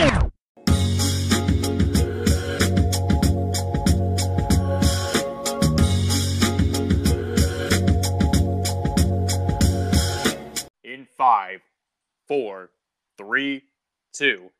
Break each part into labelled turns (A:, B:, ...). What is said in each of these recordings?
A: In five, four, three, two.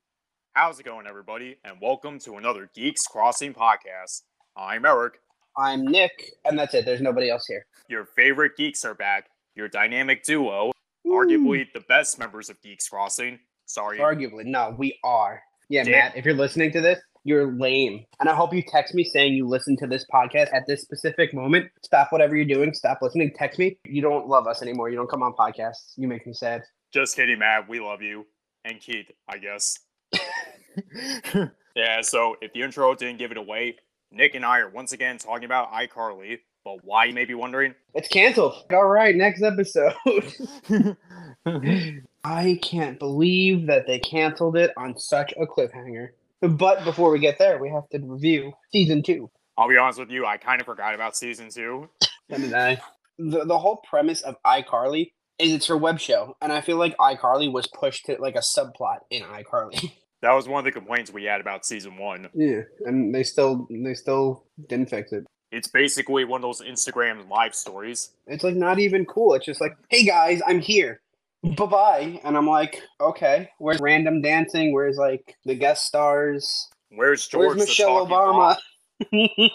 A: How's it going, everybody? And welcome to another Geeks Crossing podcast. I'm Eric.
B: I'm Nick, and that's it. There's nobody else here.
A: Your favorite geeks are back. Your dynamic duo, arguably the best members of Geeks Crossing. Sorry,
B: Arguably, no, we are. Yeah,
A: Damn.
B: Matt, if you're listening to this, you're lame. And I hope you text me saying you listen to this podcast at this specific moment. Stop whatever you're doing. Stop listening. Text me. You don't love us anymore. You don't come on podcasts. You make me sad.
A: just kidding, Matt. We love you. And Keith, I guess. yeah, so if the intro didn't give it away, Nick and I are once again talking about iCarly. But why, you may be wondering?
B: It's canceled. All right, next episode. I can't believe that they canceled it on such a cliffhanger. But before we get there, we have to review season two.
A: I'll be honest with you, I kind of forgot about season two.
B: So did I. The, the whole premise of iCarly is it's her web show. And I feel like iCarly was pushed to like a subplot in iCarly.
A: That was one of the complaints we had about season one.
B: yeah. And they still they still didn't fix it.
A: It's basically one of those Instagram live stories.
B: It's like not even cool. It's just like, hey guys, I'm here. Bye bye. And I'm like, okay, where's random dancing? Where's like the guest stars?
A: Where's George
B: Where's Michelle Obama?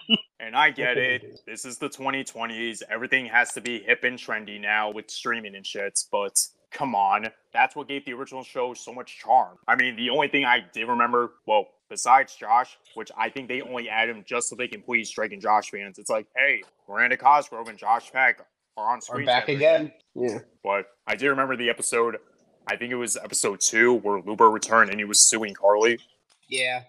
A: And I get it. This is the 2020s. Everything has to be hip and trendy now with streaming and shits, but come on. That's what gave the original show so much charm. I mean, the only thing I did remember, well, besides Josh, which I think they only add him just so they can please Drake and Josh fans, it's like, hey, Miranda Cosgrove and Josh Peck on
B: Are back
A: together
B: again. Yeah.
A: But I do remember the episode, I think it was episode two, where Lewbert returned and he was suing Carly.
B: Yeah.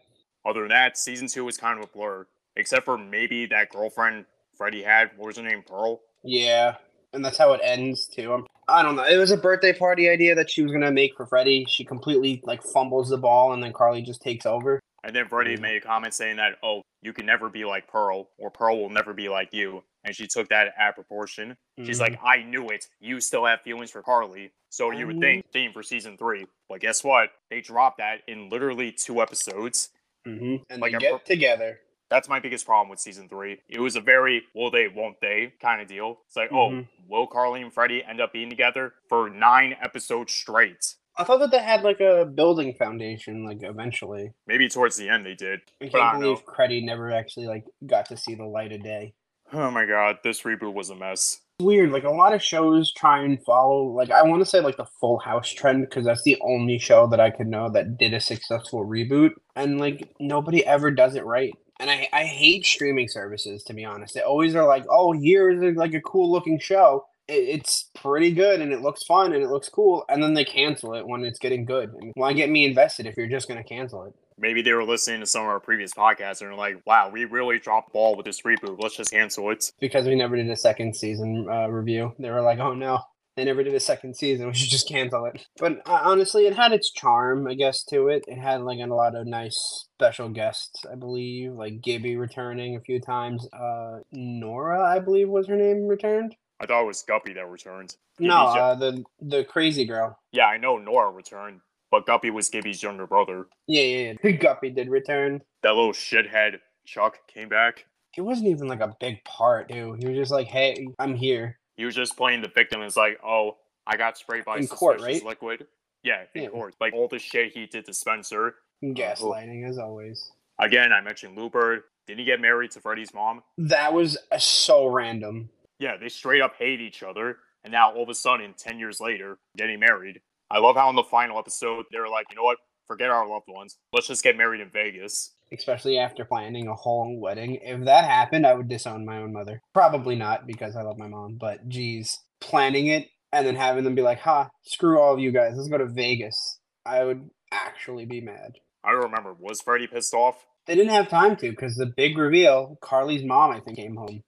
A: Other than that, season two was kind of a blur, except for maybe that girlfriend Freddie had. What was her name? Pearl.
B: Yeah. And that's how it ends too. I'm, I don't know. It was a birthday party idea that she was gonna make for Freddie. She completely like fumbles the ball and then Carly just takes over.
A: And then Freddie made a comment saying that, oh, you can never be like Pearl, or Pearl will never be like you. And she took that at proportion. She's
B: Mhm.
A: like, I knew it. You still have feelings for Carly. So you would think theme for season three. But guess what? They dropped that in literally two episodes.
B: Mhm. and
A: like
B: they get
A: pro-
B: together.
A: That's my biggest problem with season three. It was a very will they, won't they kind of deal. It's like,
B: Mhm.
A: oh, will Carly and Freddie end up being together for nine episodes straight?
B: I thought that they had like a building foundation, like eventually.
A: Maybe towards the end they did.
B: I
A: But I
B: can't
A: don't
B: believe Creddie never actually like got to see the light of day.
A: Oh my god, this reboot was a mess.
B: Weird, like a lot of shows try and follow like I want to say like the Full House trend because that's the only show that I could know that did a successful reboot, and like nobody ever does it right. And I I hate streaming services to be honest. They always are like, oh, here's uh, like a cool looking show. It, it's pretty good and it looks fun and it looks cool, and then they cancel it when it's getting good. And why get me invested if you're just gonna cancel it?
A: Maybe they were listening to some of our previous podcasts and they're like, wow, we really dropped ball with this reboot. Let's just cancel it.
B: because we never did a second season uh, review. They were like, "Oh no, they never did a second season. We should just cancel it." But uh, honestly, it had its charm, I guess, to it. It had like a lot of nice special guests, I believe, like Gibby returning a few times. Uh, Nora, I believe, was her name returned.
A: I thought it was Guppy that returned.
B: No,
A: Gibby's yo-
B: uh, the the crazy girl.
A: yeah, I know Nora returned, but Guppy was Gibby's younger brother.
B: Yeah, yeah, yeah. Guppy did return.
A: That little shithead Chuck came back.
B: He wasn't even like a big part, dude. He was just like, "Hey, I'm here."
A: He was just playing the victim. It's like, oh, I got sprayed by
B: In
A: suspicious
B: court, right?
A: liquid. Yeah, in
B: Yeah.
A: court. Like all the shit he did to Spencer.
B: Gaslighting as always.
A: Again, I mentioned Lewbert. Didn't he get married to Freddie's mom?
B: That was uh, so random.
A: Yeah, they straight up hate each other. And now all of a sudden, 10 years later, getting married. I love how in the final episode, they were like, you know what? Forget our loved ones. Let's just get married in Vegas.
B: especially after planning a whole wedding. If that happened, I would disown my own mother. Probably not because I love my mom, but geez, planning it and then having them be like, "Ha, screw all of you guys. Let's go to Vegas." I would actually be mad.
A: I don't remember. Was Freddie pissed off?
B: They didn't have time to because the big reveal, Carly's mom, I think, came home,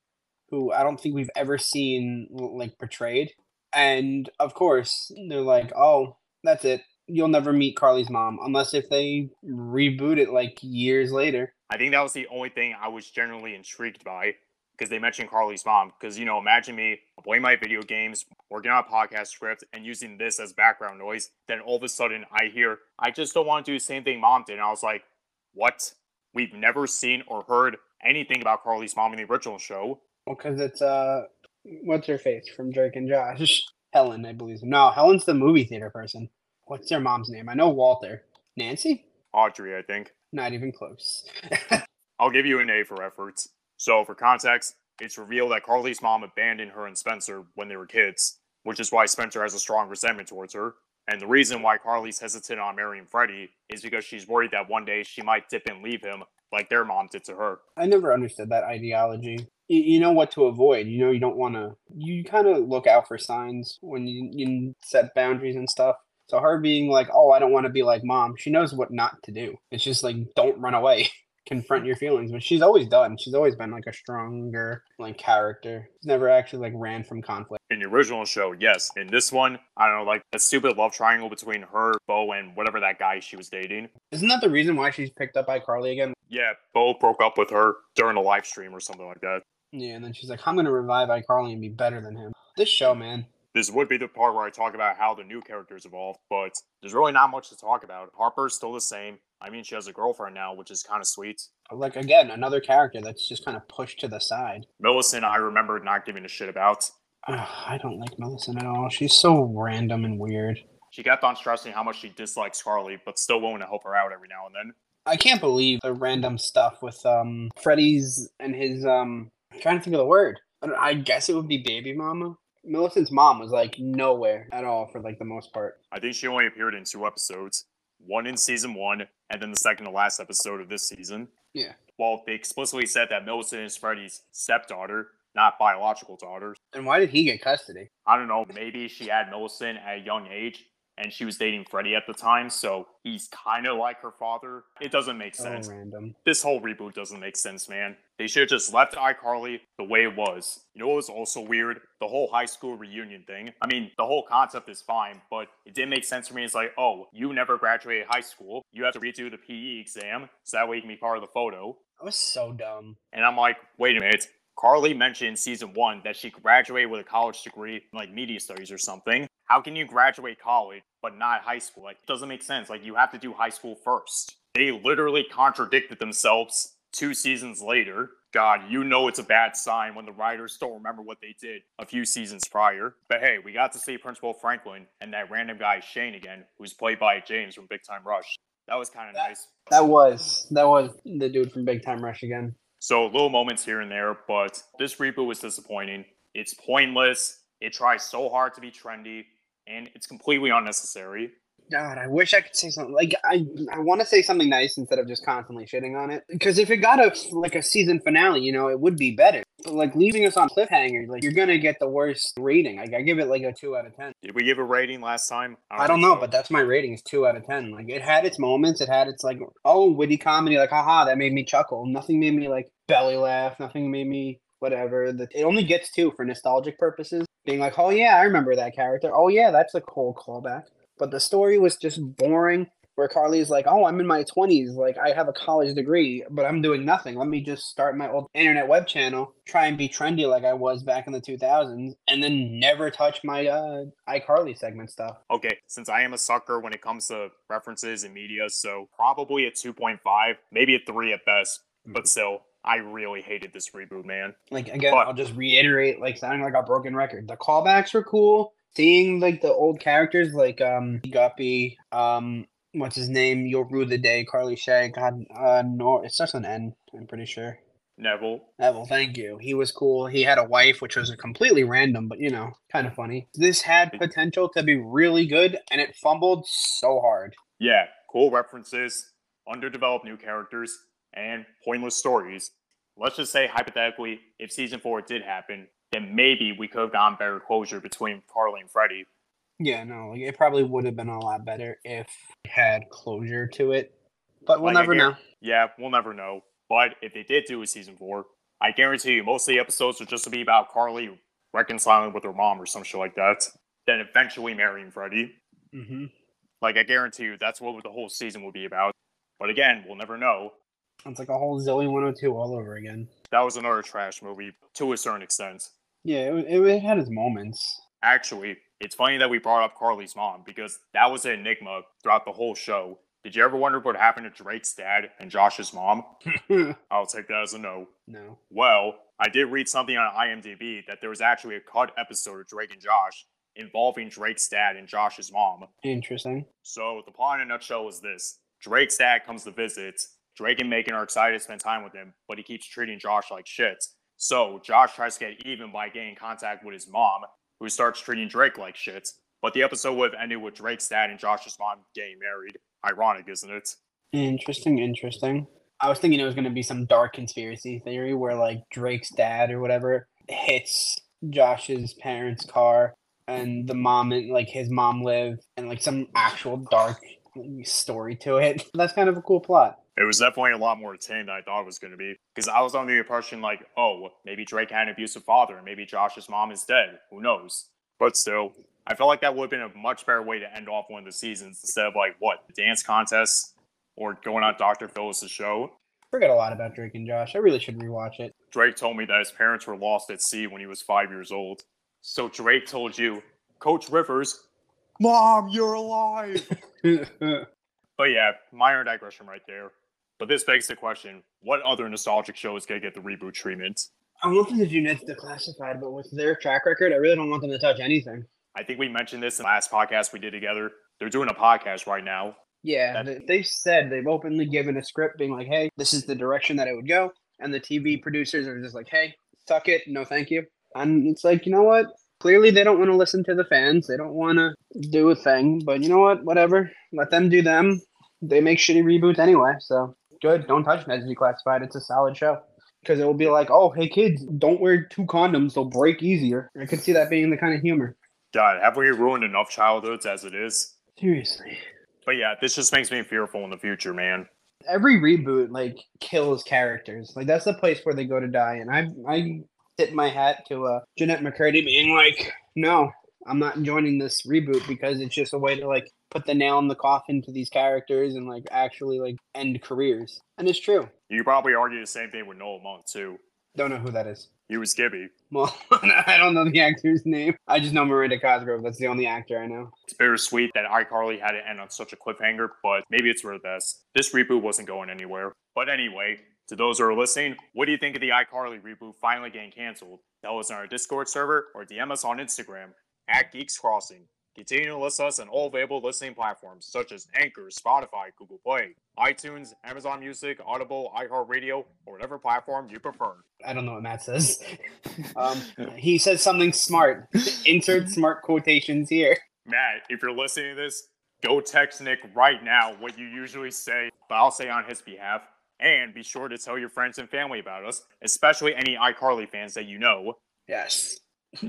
B: who I don't think we've ever seen like portrayed. And of course, they're like, "Oh, that's it. You'll never meet Carly's mom unless if they reboot it like years later."
A: I think that was the only thing I was generally intrigued by. because they mentioned Carly's mom. Because, you know, imagine me playing my video games, working on a podcast script, and using this as background noise. Then all of a sudden I hear, I just don't want to do the same thing mom did. And I was like, what? We've never seen or heard anything about Carly's mom in the original show.
B: Well, because it's, uh, what's her face from Drake and Josh? Helen, I believe. No, Helen's the movie theater person. What's their mom's name? I know Walter. Nancy?
A: Audrey, I think.
B: Not even close.
A: I'll give you an A for efforts. So, for context, it's revealed that Carly's mom abandoned her and Spencer when they were kids, which is why Spencer has a strong resentment towards her. And the reason why Carly's hesitant on marrying Freddie is because she's worried that one day she might dip and leave him like their mom did to her.
B: I never understood that ideology. You, you know what to avoid. You know you don't want to. You kind of look out for signs when you, you set boundaries and stuff. So her being like, "Oh, I don't want to be like mom," she knows what not to do. It's just like, don't run away. confront your feelings, which she's always done. She's always been like a stronger like character. She's never actually like ran from conflict.
A: In the original show, yes. In this one, I don't know, like a stupid love triangle between her, Bo, and whatever that guy she was dating.
B: Isn't that the reason why she's picked up by Carly again?
A: Yeah, Bo broke up with her during a live stream or something like that.
B: Yeah, and then she's like, I'm gonna revive iCarly and be better than him. This show, man.
A: This would be the part where I talk about how the new characters evolved, but there's really not much to talk about. Harper's still the same. I mean, she has a girlfriend now, which is kind of sweet.
B: Like again, another character that's just kind of pushed to the side.
A: Millicent, I remember not giving a shit about.
B: Ugh, I don't like Millicent at all. She's so random and weird.
A: She kept on stressing how much she dislikes Carly, but still willing to help her out every now and then.
B: I can't believe the random stuff with um Freddie's and his um. I'm trying to think of the word. I, don't- I guess it would be baby mama. Millicent's mom was like nowhere at all for like the most part.
A: I think she only appeared in two episodes one in season one, and then the second to last episode of this season.
B: Yeah.
A: Well, they explicitly said that Millicent is Freddie's stepdaughter, not biological daughter.
B: And why did he get custody?
A: I don't know, maybe she had Millicent at a young age and she was dating Freddie at the time, so he's kind of like her father. It doesn't make
B: So
A: sense.
B: random.
A: This whole reboot doesn't make sense, man. They should have just left iCarly the way it was. You know what was also weird? The whole high school reunion thing. I mean, the whole concept is fine, but it didn't make sense for me. It's like, oh, you never graduated high school. You have to redo the PE exam, so that way you can be part of the photo.
B: That was so dumb.
A: And I'm like, wait a minute. Carly mentioned in season one that she graduated with a college degree like media studies or something. How can you graduate college but not high school? Like, it doesn't make sense. Like, you have to do high school first. They literally contradicted themselves two seasons later. God, you know it's a bad sign when the writers don't remember what they did a few seasons prior. But hey, we got to see Principal Franklin and that random guy Shane again, who's played by James from Big Time Rush. That was kind of nice.
B: That was that was the dude from Big Time Rush again.
A: So little moments here and there, but this reboot was disappointing. It's pointless. It tries so hard to be trendy, and it's completely unnecessary.
B: God, I wish I could say something like I I want to say something nice instead of just constantly shitting on it. Because if it got a like a season finale, you know, it would be better. But like leaving us on cliffhanger, like you're gonna get the worst rating. Like I give it like a two out of ten.
A: Did we give a rating last time?
B: I don't
A: think
B: know,
A: so.
B: but that's my rating is two out of ten. Like it had its moments. It had its like oh witty comedy, like haha, that made me chuckle. Nothing made me like belly laugh. Nothing made me whatever. The, it only gets two for nostalgic purposes. Being like, oh yeah, I remember that character. Oh yeah, that's a cool callback. But the story was just boring. Where Carly's like, oh, I'm in my 20s. Like, I have a college degree, but I'm doing nothing. Let me just start my old internet web channel, try and be trendy like I was back in the 2000s, and then never touch my uh, iCarly segment stuff.
A: Okay, since I am a sucker when it comes to references and media, so probably a 2.5, maybe a 3 at best, but still, I really hated this reboot, man.
B: Like again,
A: But-
B: I'll just reiterate, like sounding like a broken record. The callbacks were cool. Seeing like the old characters, like um Guppy, um what's his name? You'll rue the day, Carly Shay. God, uh, Nor. It starts with an N. I'm pretty sure.
A: Nevel.
B: Nevel, thank you. He was cool. He had a wife, which was completely random, but you know, kind of funny. This had potential to be really good, and it fumbled so hard.
A: Yeah, cool references, underdeveloped new characters, and pointless stories. Let's just say, hypothetically, if season four did happen, then maybe we could have gotten better closure between Carly and Freddie.
B: Yeah, no, like it probably would have been a lot better if it had closure to it, but we'll
A: Like,
B: never know.
A: Yeah, we'll never know. But if they did do a season four, I guarantee you most of the episodes would just be about Carly reconciling with her mom or some shit like that. Then eventually marrying Freddie.
B: Mm-hmm.
A: Like I guarantee you that's what the whole season would be about. But again, we'll never know.
B: It's like a whole Zoey 102 all over again.
A: That was another trash movie to a certain extent.
B: Yeah, it, it, it had its moments.
A: Actually, it's funny that we brought up Carly's mom because that was an enigma throughout the whole show. Did you ever wonder what happened to Drake's dad and Josh's mom? I'll take that as a no.
B: no.
A: Well, I did read something on IMDb that there was actually a cut episode of Drake and Josh involving Drake's dad and Josh's mom.
B: Interesting.
A: So the plot in a nutshell is this: Drake's dad comes to visit. Drake and Megan are excited to spend time with him, but he keeps treating Josh like shit. So Josh tries to get even by getting contact with his mom, who starts treating Drake like shit. But the episode would have ended with Drake's dad and Josh's mom getting married. Ironic, isn't it?
B: Interesting, interesting. I was thinking it was going to be some dark conspiracy theory where like Drake's dad or whatever hits Josh's parents' car and the mom and like his mom live and like some actual dark story to it. That's kind of a cool plot.
A: It was definitely a lot more tame than I thought it was going to be. Because I was under the impression, like, oh, maybe Drake had an abusive father, and maybe Josh's mom is dead. Who knows? But still, I felt like that would have been a much better way to end off one of the seasons instead of, like, what, dance contests or going on Dr. Phyllis' show.
B: Forget a lot about Drake and Josh. I really should rewatch it.
A: Drake told me that his parents were lost at sea when he was five years old. So Drake told you, Coach Rivers, Mom, you're alive. but yeah, minor digression right there. But this begs the question what other nostalgic shows can get the reboot treatment?
B: I want them to do Ned's Declassified, but with their track record, I really don't want them to touch anything.
A: I think we mentioned this in the last podcast we did together. They're doing a podcast right now.
B: Yeah,
A: That-
B: they- said they've openly given a script being like, hey, this is the direction that it would go. And the TV producers are just like, hey, suck it. No, thank you. And it's like, you know what? Clearly, they don't want to listen to the fans. They don't want to do a thing. But you know what? Whatever. Let them do them. They make shitty reboots anyway. So good. Don't touch Ned's Declassified. It's a solid show. Because it will be like, oh, hey, kids, don't wear two condoms. They'll break easier. I could see that being the kind of humor.
A: God, have we ruined enough childhoods as it is?
B: Seriously.
A: But yeah, this just makes me fearful in the future, man.
B: every reboot like kills characters. Like that's the place where they go to die. And I I tip my hat to uh Jennette McCurdy being like, no, I'm not joining this reboot because it's just a way to like put the nail in the coffin to these characters and like actually like end careers. And it's true.
A: You probably argue the same thing with Noah Munck, too.
B: Don't know who that is.
A: He was Gibby.
B: Well, I don't know the actor's name. I just know Miranda Cosgrove. That's the only actor I know.
A: It's bittersweet that iCarly had to end on such a cliffhanger, but maybe it's for the best. This reboot wasn't going anywhere. But anyway, to those who are listening, what do you think of the iCarly reboot finally getting canceled? Tell us on our Discord server or DM us on Instagram at Geeks Crossing. Continue to listen to us on all available listening platforms such as Anchor, Spotify, Google Play, iTunes, Amazon Music, Audible, iHeartRadio, or whatever platform you prefer.
B: I don't know what Matt says. Um, he says something smart. Insert smart quotations here.
A: Matt, if you're listening to this, go text Nick right now what you usually say, but I'll say on his behalf. And be sure to tell your friends and family about us, especially any iCarly fans that you know.
B: Yes.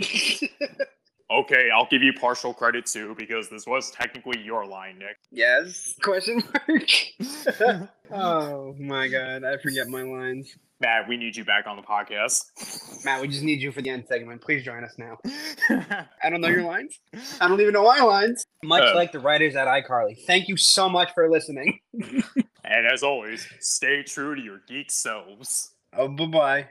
A: Okay, I'll give you partial credit too, because this was technically your line, Nick.
B: yes. Question mark. oh my god, I forget my lines.
A: Matt, we need you back on the podcast.
B: Matt, we just need you for the end segment. Please join us now. I don't know your lines. I don't even know my lines. Much
A: Uh.
B: like the writers at iCarly. Thank you so much for listening.
A: And as always, stay true to your geek selves.
B: Oh, bye bye.